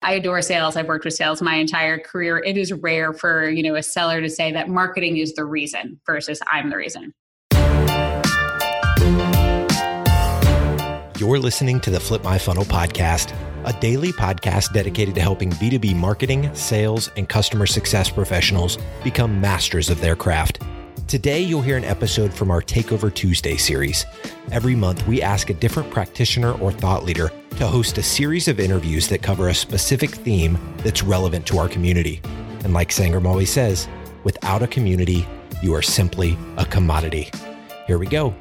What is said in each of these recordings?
I adore sales. I've worked with sales my entire career. It is rare for, you know, a seller to say that marketing is the reason versus I'm the reason. You're listening to the Flip My Funnel podcast, a daily podcast dedicated to helping B2B marketing, sales, and customer success professionals become masters of their craft. Today, you'll hear an episode from our Takeover Tuesday series. Every month, we ask a different practitioner or thought leader to host a series of interviews that cover a specific theme that's relevant to our community. And like Sangram always says, without a community, you are simply a commodity. Here we go.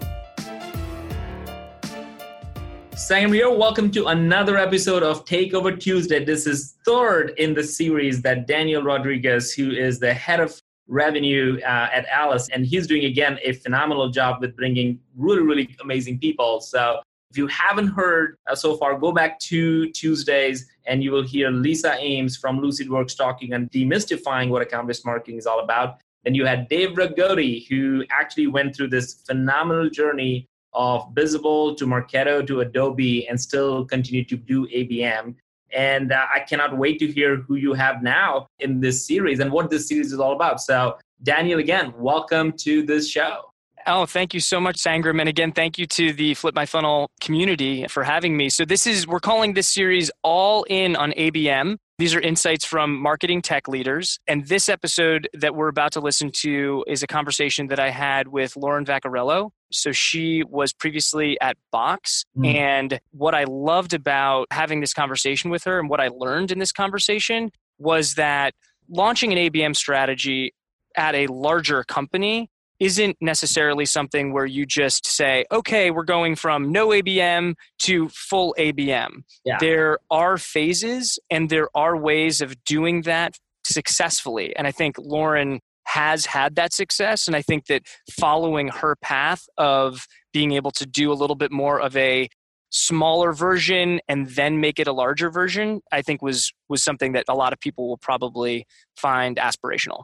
Sangram here. Welcome to another episode of Takeover Tuesday. This is third in the series that Daniel Rodriguez, who is the head of revenue uh, at Alyce, and he's doing again a phenomenal job with bringing really, really amazing people. So if you haven't heard uh, so far, go back to Tuesdays and you will hear Lisa Ames from LucidWorks talking and demystifying what account-based marketing is all about. Then you had Dave Rigotti, who actually went through this phenomenal journey of Bizible to Marketo to Adobe and still continue to do ABM. And uh, I cannot wait to hear who you have now in this series and what this series is all about. So, Daniel, again, welcome to this show. Oh, thank you so much, Sangram. And again, thank you to the Flip My Funnel community for having me. So, this is, we're calling this series All In on ABM. These are insights from marketing tech leaders. And this episode that we're about to listen to is a conversation that I had with Lauren Vaccarello. So she was previously at Box. Mm. And what I loved about having this conversation with her and what I learned in this conversation was that launching an ABM strategy at a larger company isn't necessarily something where you just say, okay, we're going from no ABM to full ABM. Yeah. There are phases and there are ways of doing that successfully. And I think Lauren has had that success. And I think that following her path of being able to do a little bit more of a smaller version and then make it a larger version, I think was was something that a lot of people will probably find aspirational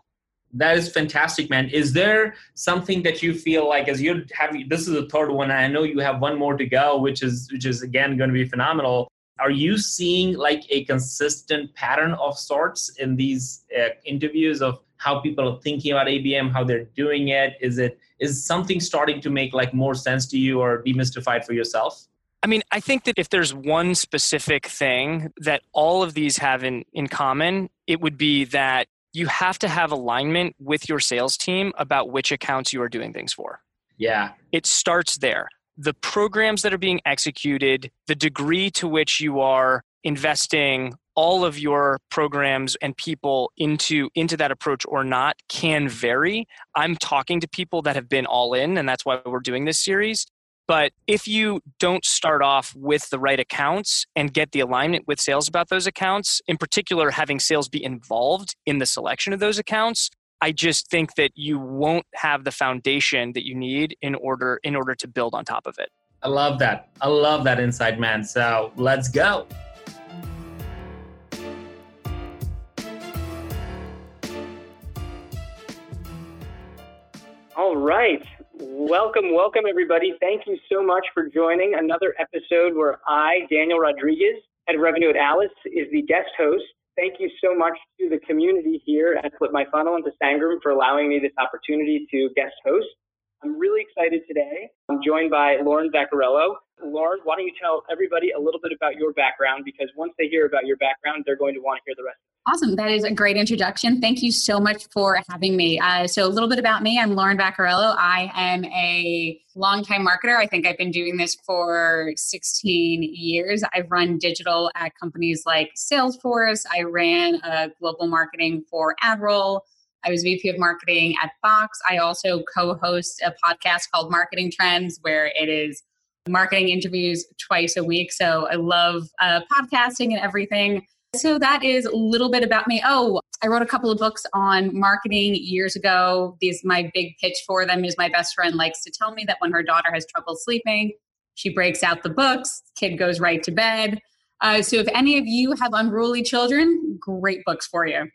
that is fantastic man. Is there something that you feel like as you're having this is the third one i know you have one more to go which is which is again going to be phenomenal. Are you seeing like a consistent pattern of sorts in these uh, interviews of how people are thinking about abm how they're doing it? Is it is something starting to make like more sense to you or demystified for yourself? I mean, I think that if there's one specific thing that all of these have in, in common, it would be that you have to have alignment with your sales team about which accounts you are doing things for. Yeah. It starts there. The programs that are being executed, the degree to which you are investing all of your programs and people into into that approach or not can vary. I'm talking to people that have been all in and that's why we're doing this series. But if you don't start off with the right accounts and get the alignment with sales about those accounts, in particular, having sales be involved in the selection of those accounts, I just think that you won't have the foundation that you need in order in order to build on top of it. I love that. I love that insight, man. So let's go. All right. Welcome, welcome, everybody. Thank you so much for joining another episode where I, Daniel Rodriguez, head of revenue at Alyce, is the guest host. Thank you so much to the community here at Flip My Funnel and to Sangram for allowing me this opportunity to guest host. I'm really excited today. I'm joined by Lauren Vaccarello. Lauren, why don't you tell everybody a little bit about your background? Because once they hear about your background, they're going to want to hear the rest. Awesome. That is a great introduction. Thank you so much for having me. Uh, so, a little bit about me. I'm Lauren Vaccarello. I am a longtime marketer. I think I've been doing this for 16 years. I've run digital at companies like Salesforce. I ran uh, global marketing for AdRoll. I was VP of marketing at Box. I also co host a podcast called Marketing Trends, where it is marketing interviews twice a week. So I love uh, podcasting and everything. So that is a little bit about me. Oh, I wrote a couple of books on marketing years ago. These my big pitch for them is my best friend likes to tell me that when her daughter has trouble sleeping, she breaks out the books, kid goes right to bed. Uh, so if any of you have unruly children, great books for you.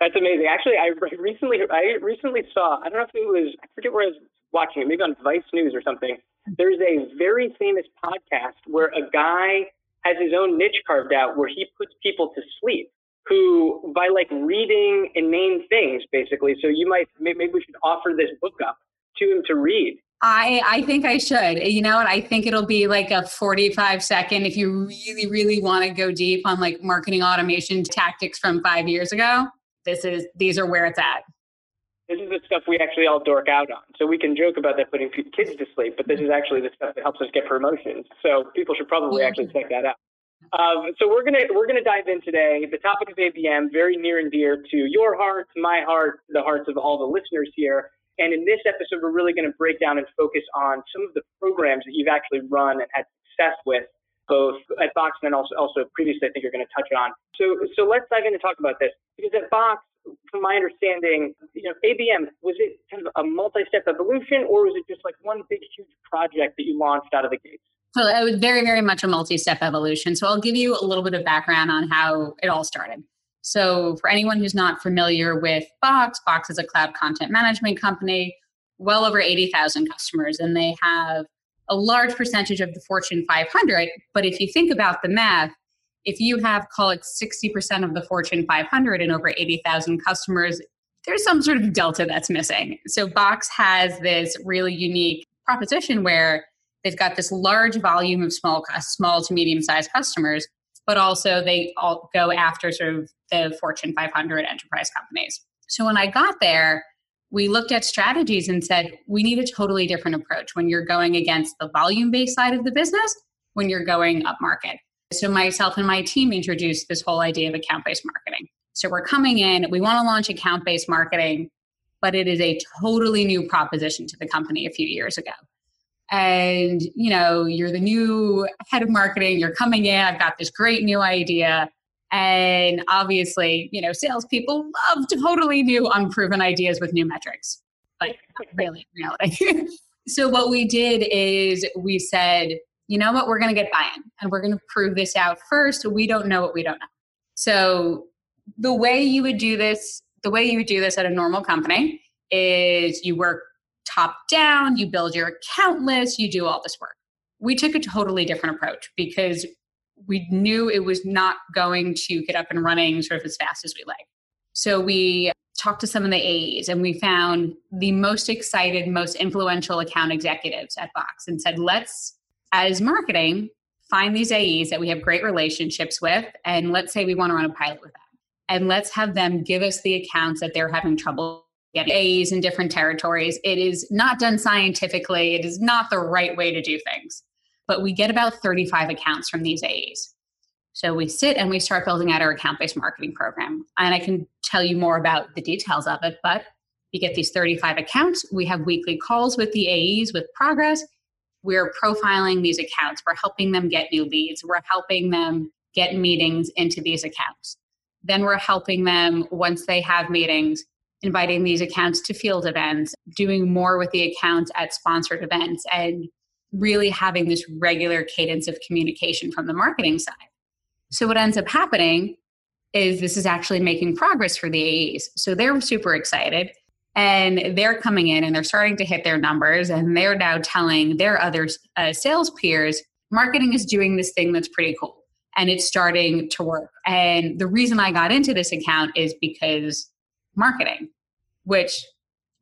That's amazing. Actually, I recently I recently saw. I don't know if it was. I forget where I was watching it. Maybe on Vice News or something. There's a very famous podcast where a guy has his own niche carved out where he puts people to sleep who by like reading inane things basically so you might maybe we should offer this book up to him to read I, I think I should. You know, and I think it'll be like a 45 second if you really, really want to go deep on like marketing automation tactics from five years ago. This is these are where it's at. This is the stuff we actually all dork out on. So we can joke about that putting kids to sleep, but this is actually the stuff that helps us get promotions. So people should probably actually check that out. Um, so we're gonna we're gonna dive in today. The topic of ABM, very near and dear to your heart, my heart, the hearts of all the listeners here. And in this episode, we're really going to break down and focus on some of the programs that you've actually run and had success with, both at Box and then also also previously. I think you're going to touch on. So so let's dive in and talk about this because at Box, from my understanding, you know, ABM was it kind of a multi-step evolution, or was it just like one big huge project that you launched out of the gates? So it was very, very much a multi-step evolution. So I'll give you a little bit of background on how it all started. So for anyone who's not familiar with Box, Box is a cloud content management company, well over 80,000 customers, and they have a large percentage of the Fortune 500. But if you think about the math, if you have, call it 60% of the Fortune 500 and over 80,000 customers, there's some sort of delta that's missing. So Box has this really unique proposition where they've got this large volume of small small to medium sized customers but also they all go after sort of the fortune 500 enterprise companies so when i got there we looked at strategies and said we need a totally different approach when you're going against the volume based side of the business when you're going up market so myself and my team introduced this whole idea of account based marketing. So we're coming in we want to launch account based marketing but it is a totally new proposition to the company a few years ago. And you know you're the new head of marketing you're coming in i've got this great new idea and obviously you know salespeople love totally new unproven ideas with new metrics. But really reality. So what we did is we said you know what? We're going to get buy-in and we're going to prove this out first. We don't know what we don't know. So the way you would do this the way you would do this at a normal company is you work top down, you build your account list, you do all this work. We took a totally different approach because we knew it was not going to get up and running sort of as fast as we like. So we talked to some of the A's and we found the most excited, most influential account executives at Box and said, let's, as marketing, find these AEs that we have great relationships with. And let's say we want to run a pilot with them. And let's have them give us the accounts that they're having trouble get A's in different territories. It is not done scientifically. It is not the right way to do things. But we get about 35 accounts from these A's. So we sit and we start building out our account based marketing program. And I can tell you more about the details of it, but you get these 35 accounts. We have weekly calls with the AEs with progress. We're profiling these accounts. We're helping them get new leads. We're helping them get meetings into these accounts. Then we're helping them once they have meetings inviting these accounts to field events, doing more with the accounts at sponsored events, and really having this regular cadence of communication from the marketing side. So, what ends up happening is this is actually making progress for the AEs. So, they're super excited and they're coming in and they're starting to hit their numbers, and they're now telling their other uh, sales peers marketing is doing this thing that's pretty cool and it's starting to work. And the reason I got into this account is because marketing, which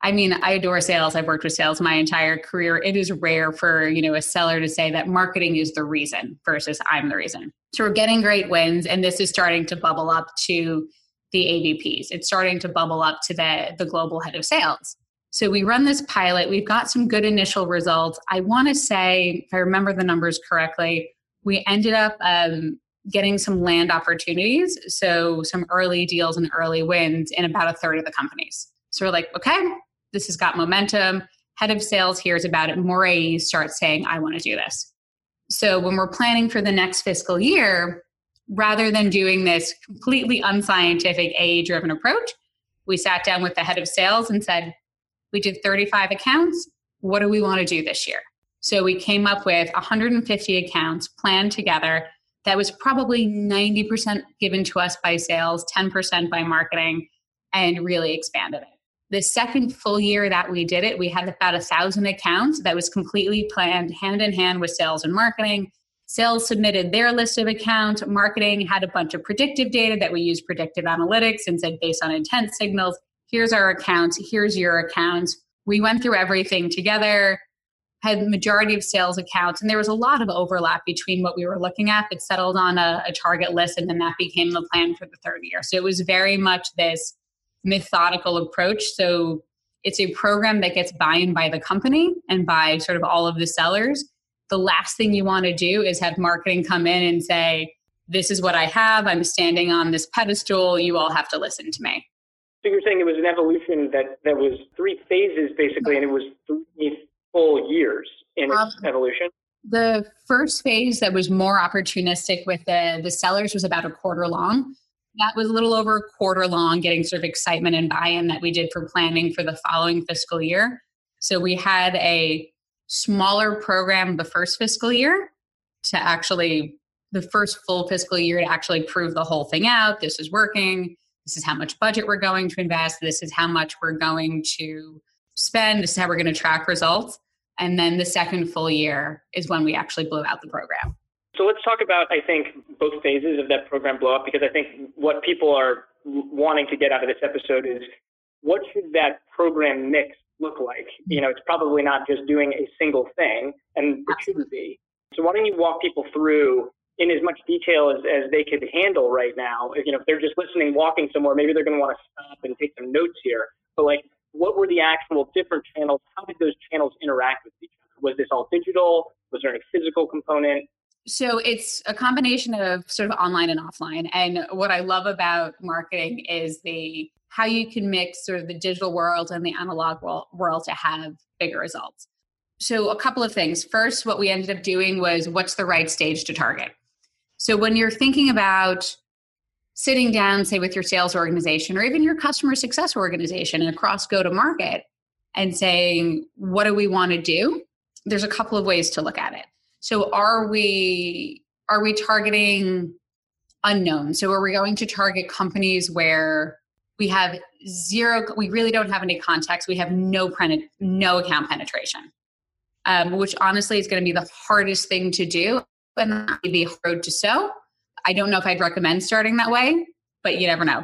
I mean, I adore sales. I've worked with sales my entire career. It is rare for, you know, a seller to say that marketing is the reason versus I'm the reason. So we're getting great wins and this is starting to bubble up to the AVPs. It's starting to bubble up to the the global head of sales. So we run this pilot. We've got some good initial results. I want to say, if I remember the numbers correctly, we ended up um, getting some land opportunities. So some early deals and early wins in about a third of the companies. So we're like, okay, this has got momentum. Head of sales hears about it. More AEs start saying, I want to do this. So when we're planning for the next fiscal year, rather than doing this completely unscientific AE driven approach, we sat down with the head of sales and said, we did 35 accounts. What do we want to do this year? So we came up with 150 accounts planned together that was probably 90% given to us by sales, 10% by marketing, and really expanded it. The second full year that we did it, we had about a thousand accounts that was completely planned hand in hand with sales and marketing. Sales submitted their list of accounts. Marketing had a bunch of predictive data that we used predictive analytics and said, based on intent signals, here's our accounts, here's your accounts. We went through everything together, had majority of sales accounts, and there was a lot of overlap between what we were looking at, but settled on a, a target list, and then that became the plan for the third year. So it was very much this methodical approach. So it's a program that gets buy-in by the company and by sort of all of the sellers. The last thing you want to do is have marketing come in and say, this is what I have. I'm standing on this pedestal. You all have to listen to me. So you're saying it was an evolution that, that was three phases basically, and it was three full years in its um, evolution? The first phase that was more opportunistic with the, the sellers was about a quarter long that was a little over a quarter long, getting sort of excitement and buy in that we did for planning for the following fiscal year. So we had a smaller program the first fiscal year to actually, the first full fiscal year to actually prove the whole thing out. This is working. This is how much budget we're going to invest. This is how much we're going to spend. This is how we're going to track results. And then the second full year is when we actually blew out the program. So let's talk about, I think, both phases of that program blow up because I think what people are wanting to get out of this episode is what should that program mix look like? You know, it's probably not just doing a single thing, and it shouldn't be. So why don't you walk people through in as much detail as, as they could handle right now? If, you know, if they're just listening, walking somewhere, maybe they're going to want to stop and take some notes here. But like, what were the actual different channels? How did those channels interact with each other? Was this all digital? Was there any physical component? So it's a combination of sort of online and offline. And what I love about marketing is the how you can mix sort of the digital world and the analog world to have bigger results. So a couple of things. First, what we ended up doing was what's the right stage to target. So when you're thinking about sitting down, say with your sales organization or even your customer success organization and across go to market and saying, what do we want to do? There's a couple of ways to look at it. So are we are we targeting unknown? So are we going to target companies where we have zero we really don't have any context we have no no account penetration? Um, which honestly is going to be the hardest thing to do and the road to sow. I don't know if i'd recommend starting that way but you never know.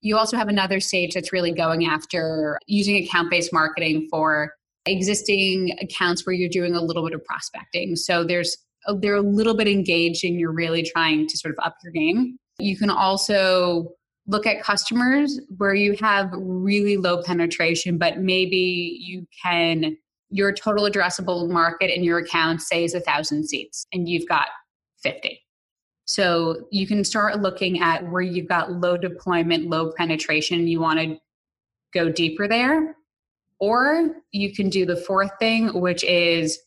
You also have another stage that's really going after using account based marketing for existing accounts where you're doing a little bit of prospecting. So there's uh, they're a little bit engaged and you're really trying to sort of up your game. You can also look at customers where you have really low penetration, but maybe you can your total addressable market in your account say is a thousand seats and you've got 50. So you can start looking at where you've got low deployment, low penetration, you want to go deeper there. Or you can do the fourth thing, which is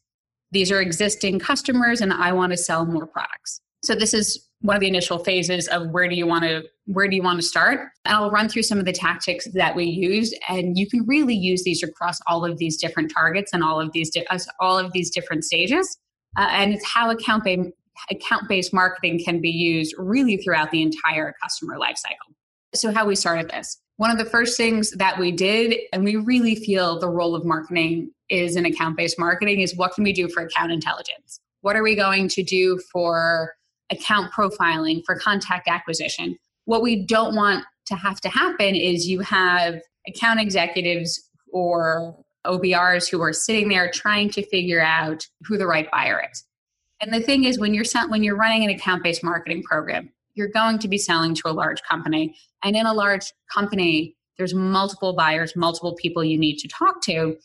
these are existing customers and I want to sell more products. So this is one of the initial phases of where do you want to where do you want to start? And i'll run through some of the tactics that we used and you can really use these across all of these different targets and all of these di- all of these different stages. Uh, and it's how account based account based marketing can be used really throughout the entire customer lifecycle. So how we started this one of the first things that we did, and we really feel the role of marketing is in account based marketing, is what can we do for account intelligence? What are we going to do for account profiling, for contact acquisition? What we don't want to have to happen is you have account executives or OBRs who are sitting there trying to figure out who the right buyer is. And the thing is, when you're when you're running an account based marketing program, you're going to be selling to a large company. And in a large company, there's multiple buyers, multiple people you need to talk to.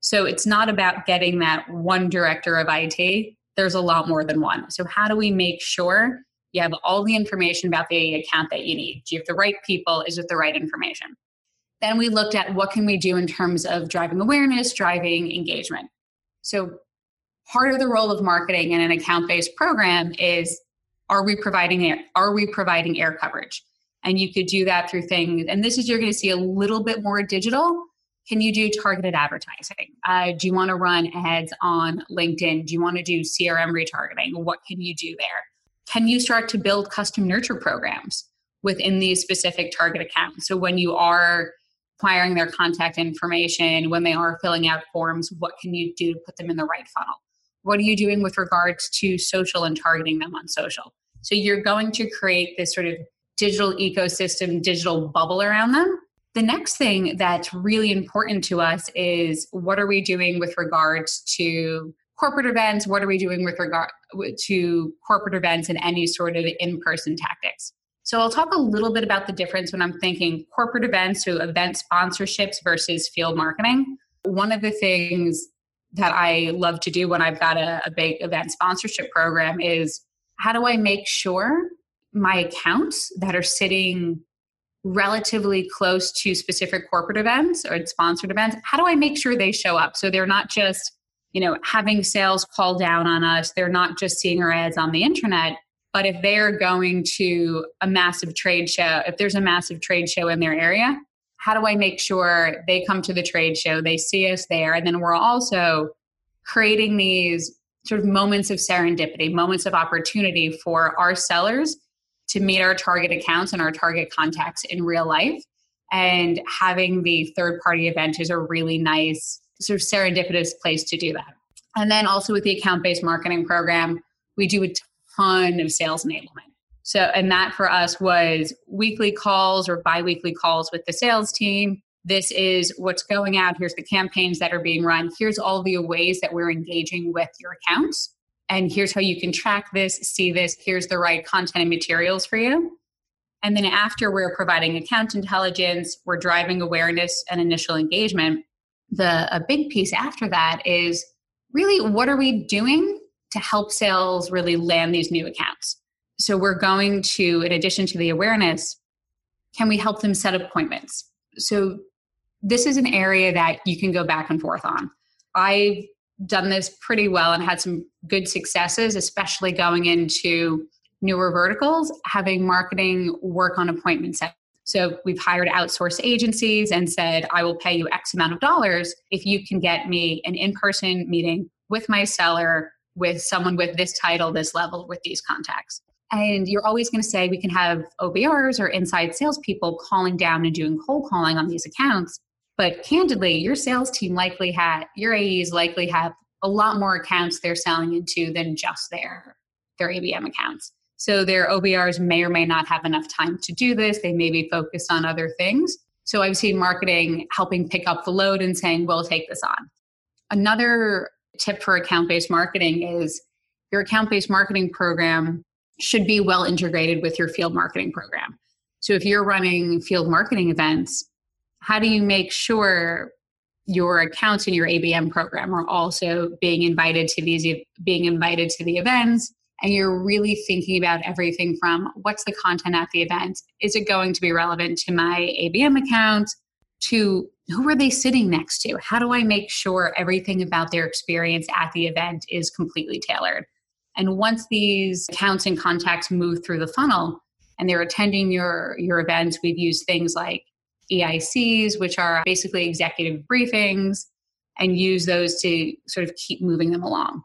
So it's not about getting that one director of IT. There's a lot more than one. So, how do we make sure you have all the information about the account that you need? Do you have the right people? Is it the right information? Then we looked at what can we do in terms of driving awareness, driving engagement. So, part of the role of marketing in an account based program is are we providing air, are we providing air coverage and you could do that through things and this is you're going to see a little bit more digital. Can you do targeted advertising? Uh, do you want to run ads on linkedin? Do you want to do crm retargeting? What can you do there? Can you start to build custom nurture programs within these specific target accounts? So when you are acquiring their contact information when they are filling out forms what can you do to put them in the right funnel? What are you doing with regards to social and targeting them on social? So you're going to create this sort of digital ecosystem, digital bubble around them. The next thing that's really important to us is what are we doing with regards to corporate events? What are we doing with regard to corporate events and any sort of in-person tactics? So I'll talk a little bit about the difference when I'm thinking corporate events, so event sponsorships versus field marketing. One of the things that I love to do when I've got a, a big event sponsorship program is how do I make sure my accounts that are sitting relatively close to specific corporate events or sponsored events, how do I make sure they show up? So they're not just, you know, having sales call down on us, they're not just seeing our ads on the internet, but if they're going to a massive trade show, if there's a massive trade show in their area, how do I make sure they come to the trade show, they see us there, and then we're also creating these sort of moments of serendipity, moments of opportunity for our sellers to meet our target accounts and our target contacts in real life. And having the third party event is a really nice, sort of serendipitous place to do that. And then also with the account based marketing program, we do a ton of sales enablement. So, and that for us was weekly calls or bi weekly calls with the sales team. This is what's going out. Here's the campaigns that are being run. Here's all the ways that we're engaging with your accounts. And here's how you can track this, see this. Here's the right content and materials for you. And then after we're providing account intelligence, we're driving awareness and initial engagement. The a big piece after that is really what are we doing to help sales really land these new accounts? So we're going to, in addition to the awareness, can we help them set appointments? So this is an area that you can go back and forth on. I've done this pretty well and had some good successes, especially going into newer verticals, having marketing work on appointments. So we've hired outsourced agencies and said, I will pay you X amount of dollars if you can get me an in person meeting with my seller, with someone with this title, this level, with these contacts. And you're always going to say we can have OBRs or inside salespeople calling down and doing cold calling on these accounts. But candidly, your sales team likely had your AEs likely have a lot more accounts they're selling into than just their their ABM accounts. So their OBRs may or may not have enough time to do this. They may be focused on other things. So I've seen marketing helping pick up the load and saying, we'll take this on. Another tip for account based marketing is your account based marketing program should be well integrated with your field marketing program. So if you're running field marketing events, how do you make sure your accounts in your ABM program are also being invited to these being invited to the events? And you're really thinking about everything from what's the content at the event? Is it going to be relevant to my ABM account? To who are they sitting next to? How do I make sure everything about their experience at the event is completely tailored? And once these accounts and contacts move through the funnel and they're attending your, your events, we've used things like EBCs, which are basically executive briefings, and use those to sort of keep moving them along.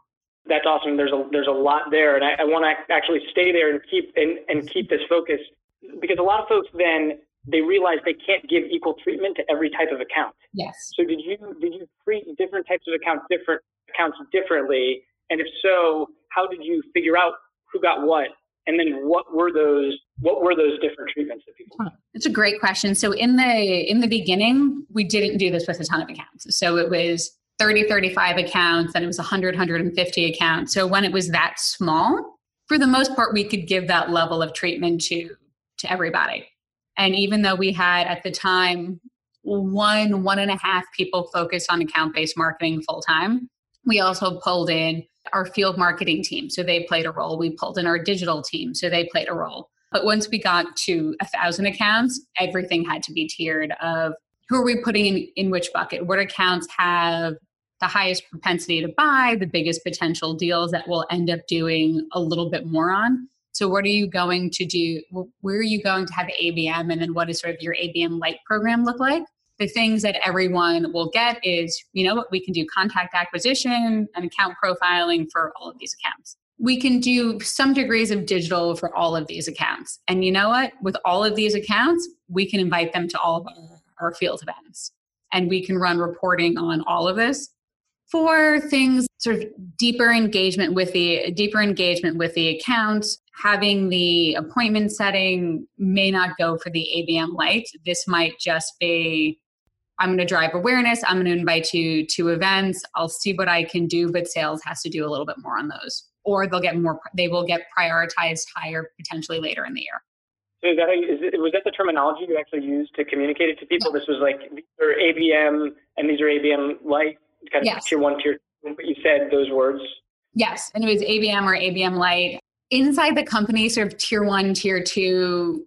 That's awesome. There's a there's a lot there, and I, I want to actually stay there and keep and, and mm-hmm. keep this focus because a lot of folks then they realize they can't give equal treatment to every type of account. Yes. So did you did you treat different types of accounts different accounts differently? And if so, how did you figure out who got what? And then what were those what were those different treatments that people It's a great question. So in the in the beginning, we didn't do this with a ton of accounts. So it was 30, 35 accounts, and it was 100, 150 accounts. So when it was that small, for the most part, we could give that level of treatment to to everybody. And even though we had at the time one, one and a half people focused on account based marketing full time, we also pulled in our field marketing team. So they played a role. We pulled in our digital team. So they played a role. But once we got to a thousand accounts, everything had to be tiered of who are we putting in, in which bucket? What accounts have the highest propensity to buy, the biggest potential deals that we'll end up doing a little bit more on. So, what are you going to do? Where are you going to have ABM? And then, what does sort of your ABM light program look like? The things that everyone will get is, you know what, we can do contact acquisition and account profiling for all of these accounts. We can do some degrees of digital for all of these accounts. And you know what? With all of these accounts, we can invite them to all of our, our field events and we can run reporting on all of this. for things sort of deeper engagement with the deeper engagement with the accounts having the appointment setting may not go for the abm light this might just be i'm going to drive awareness i'm going to invite you to events i'll see what i can do but sales has to do a little bit more on those or they'll get more they will get prioritized higher potentially later in the year so is that is it, was that the terminology you actually used to communicate it to people? This was like these are ABM and these are ABM light, kind of Yes. tier one, tier two. But you said those words. Yes, and it was ABM or ABM Light. Inside the company, sort of tier one, tier two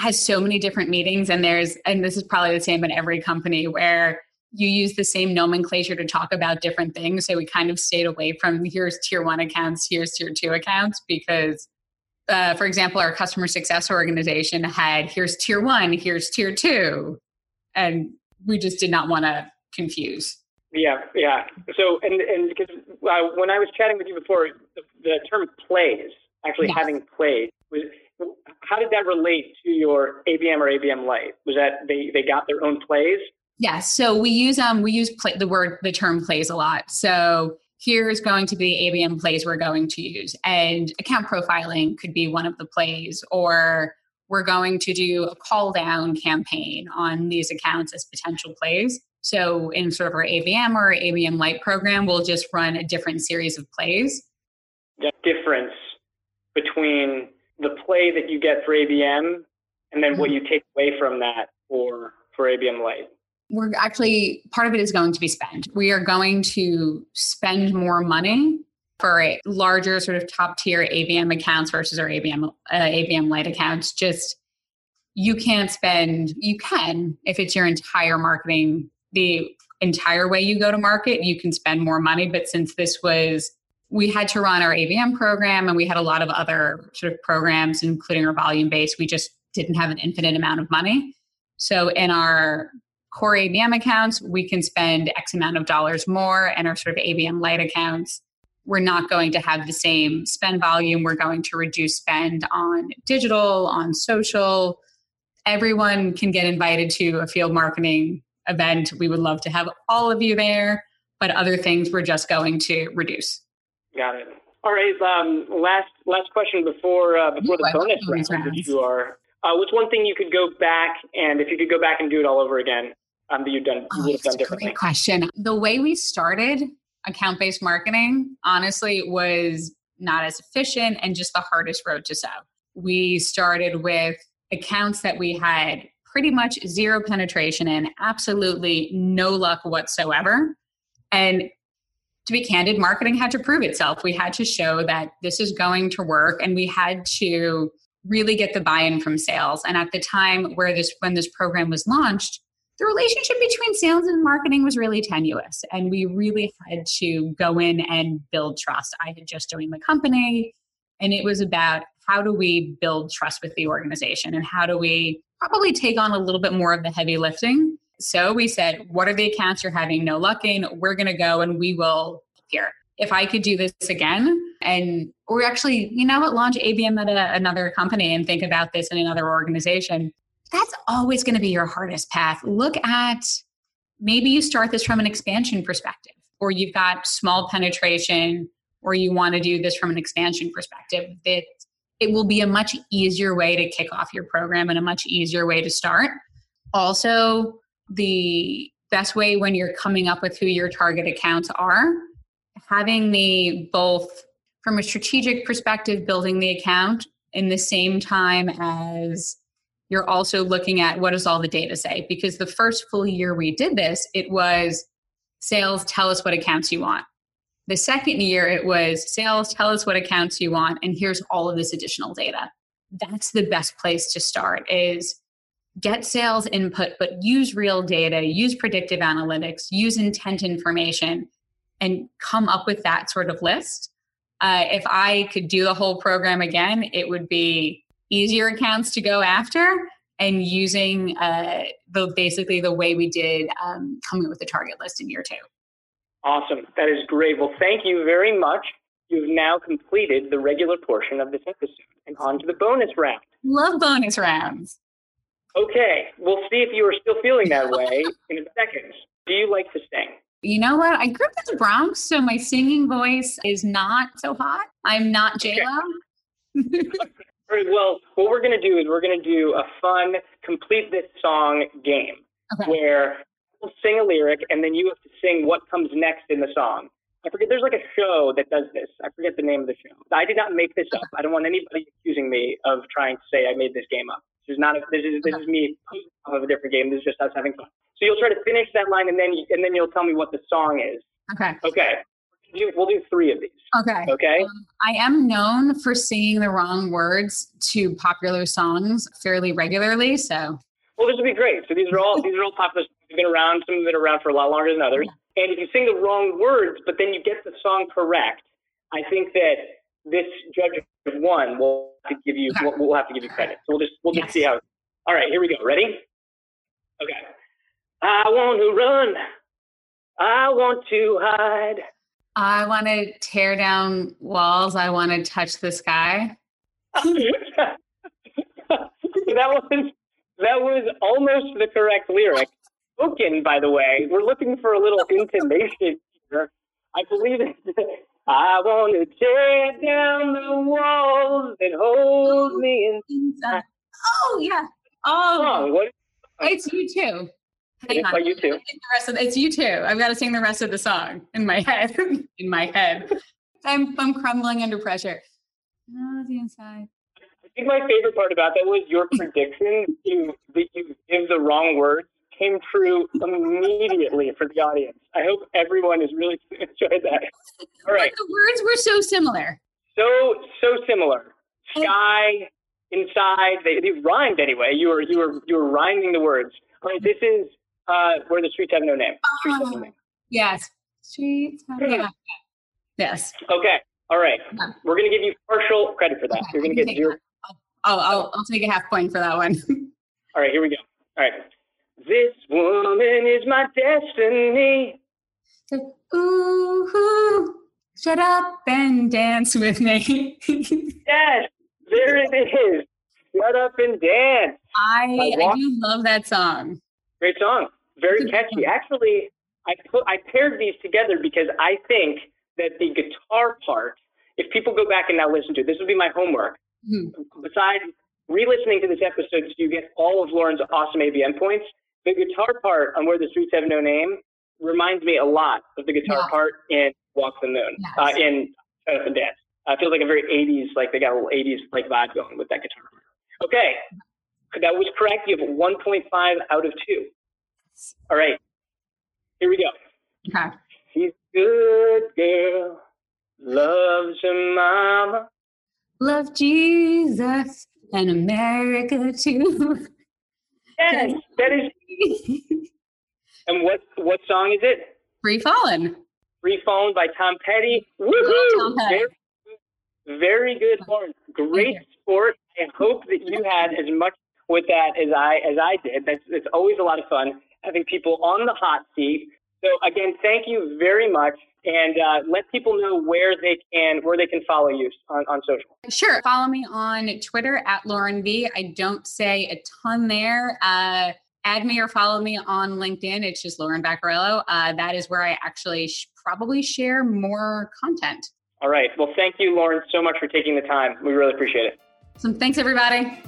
has so many different meetings, and there's, and this is probably the same in every company where you use the same nomenclature to talk about different things. So we kind of stayed away from here's tier one accounts, here's tier two accounts, because, uh, for example, our customer success organization had here's tier one, here's tier two, and we just did not want to confuse. Yeah, yeah. So and and because uh, when I was chatting with you before, the, the term plays actually Yes. having played was how did that relate to your ABM or ABM light? Was that they they got their own plays? Yes. So we use um we use play, the word the term plays a lot. So here's going to be ABM plays we're going to use, and account profiling could be one of the plays, or we're going to do a call down campaign on these accounts as potential plays. So in sort of our ABM or ABM Light program, we'll just run a different series of plays. The difference between the play that you get for ABM and then what you take away from that for for ABM light. we're actually part of it is going to be spent. We are going to spend more money for a larger sort of top tier ABM accounts versus our ABM uh, ABM light accounts. Just you can't spend. You can if it's your entire marketing, the entire way you go to market, you can spend more money. But since this was we had to run our ABM program and we had a lot of other sort of programs, including our volume base, we just didn't have an infinite amount of money. So in our core ABM accounts, we can spend X amount of dollars more, and our sort of ABM light accounts, we're not going to have the same spend volume. We're going to reduce spend on digital, on social. Everyone can get invited to a field marketing event. We would love to have all of you there, but other things we're just going to reduce. Got it. All right. Um, last last question before uh, before Ooh, the bonus round. If rounds. you are, uh, what's one thing you could go back and if you could go back and do it all over again, um, that you've done you Oh, would have done differently? great question. The way we started account based marketing, honestly, was not as efficient and just the hardest road to sow. We started with accounts that we had pretty much zero penetration in, absolutely no luck whatsoever. And to be candid, marketing had to prove itself. We had to show that this is going to work and we had to really get the buy-in from sales. And at the time where this when this program was launched, the relationship between sales and marketing was really tenuous and we really had to go in and build trust i had just joined the company and it was about how do we build trust with the organization and how do we probably take on a little bit more of the heavy lifting so we said what are the accounts you're having no luck in we're going to go and we will here if i could do this again and or actually you know what launch abm at a, another company and think about this in another organization that's always going to be your hardest path. Look at maybe you start this from an expansion perspective, or you've got small penetration, or you want to do this from an expansion perspective. That it will be a much easier way to kick off your program and a much easier way to start. Also, the best way when you're coming up with who your target accounts are, having the both from a strategic perspective, building the account in the same time as you're also looking at what does all the data say? Because the first full year we did this it was sales tell us what accounts you want. The second year it was sales tell us what accounts you want and here's all of this additional data. That's the best place to start is get sales input but use real data use predictive analytics use intent information and come up with that sort of list uh, if i could do the whole program again it would be easier accounts to go after and using uh, the basically the way we did um, coming up with the target list in year two. Awesome. That is great. Well, thank you very much. You've now completed the regular portion of this episode and on to the bonus round. Love bonus rounds. Okay, we'll see if you are still feeling that way in a second. Do you like to sing? You know what? I grew up in the Bronx, so my singing voice is not so hot. I'm not J Lo. well, what we're going to do is we're going to do a fun complete this song game okay. where we'll sing a lyric and then you have to sing what comes next in the song. I forget. There's like a show that does this. I forget the name of the show. I did not make this up. I don't want anybody accusing me of trying to say I made this game up. This is not. A, this is this is me of a different game. This is just us having fun. So you'll try to finish that line, and then and then you'll tell me what the song is. Okay. Okay. We'll do three of these. Okay. Okay. Um, I am known for singing the wrong words to popular songs fairly regularly. So. Well, this would be great. So these are all these are all popular. They've been around. Some have been around for a lot longer than others. Yeah. And if you sing the wrong words, but then you get the song correct, I think that this judge of one will to give you okay. we'll, we'll, have to give you credit. So we'll just we'll yes. just see how. All right, here we go. Ready? Okay. I want to run. I want to hide. I want to tear down walls. I want to touch the sky. that was that was almost the correct lyric. Spoken, by the way. We're looking for a little intonation here. I believe it. I want to tear down the walls that hold me inside. Oh yeah. Oh, what? It's U2. Hang on. you too. The rest of, it's U2. I've got to sing the rest of the song in my head. in my head. I'm I'm crumbling under pressure. Oh, the inside. I think my favorite part about that was your prediction you that you give the wrong words came true immediately for the audience. I hope everyone has really enjoyed that. All right. But the words were so similar. So so similar. Sky, inside, they, they rhymed anyway. You were you were you were rhyming the words. All right, this is uh, where the streets have no name. Streets have no name. Yes. Streets have no Yes. Okay. All right. Yeah. We're going to give you partial credit for that. Okay. You're going to get zero. Oh, I'll, I'll take a half point for that one. All right. Here we go. All right. This woman is my destiny. Ooh, shut up and dance with me. yes, there it is. Shut up and dance. I, I, do love that song. Great song very catchy. Actually, I put I paired these together because I think that the guitar part, if people go back and now listen to it, this would be my homework. Mm-hmm. Besides re-listening to this episode, so you get all of Lauren's awesome ABM points. The guitar part on Where the Streets Have No Name reminds me a lot of the guitar yeah. part in Walk the Moon, yes. uh, in Shut Up and Dance. Uh, feels like a very 80s, like they got a little 80s like vibe going with that guitar. Okay, that was correct. You have 1.5 out of 2. All right. Here we go. Okay. She's a good girl, loves her mama. Love Jesus and America too. Yes, that is. and what what song is it? Free Fallin'. Free Fallin' by Tom Petty. Woohoo! Tom Petty. Very, very good, Lauren. Great sport. I hope that you had as much with that as I as I did. That's it's always a lot of fun having people on the hot seat. So again, thank you very much, and uh, let people know where they can where they can follow you on, on social. Sure, follow me on Twitter at Lauren V. I don't say a ton there. Uh, add me or follow me on LinkedIn. It's just Lauren Vaccarello. Uh, that is where I actually sh- probably share more content. All right. Well, thank you, Lauren, so much for taking the time. We really appreciate it. So thanks, everybody.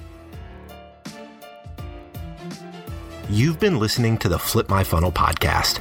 You've been listening to the Flip My Funnel podcast.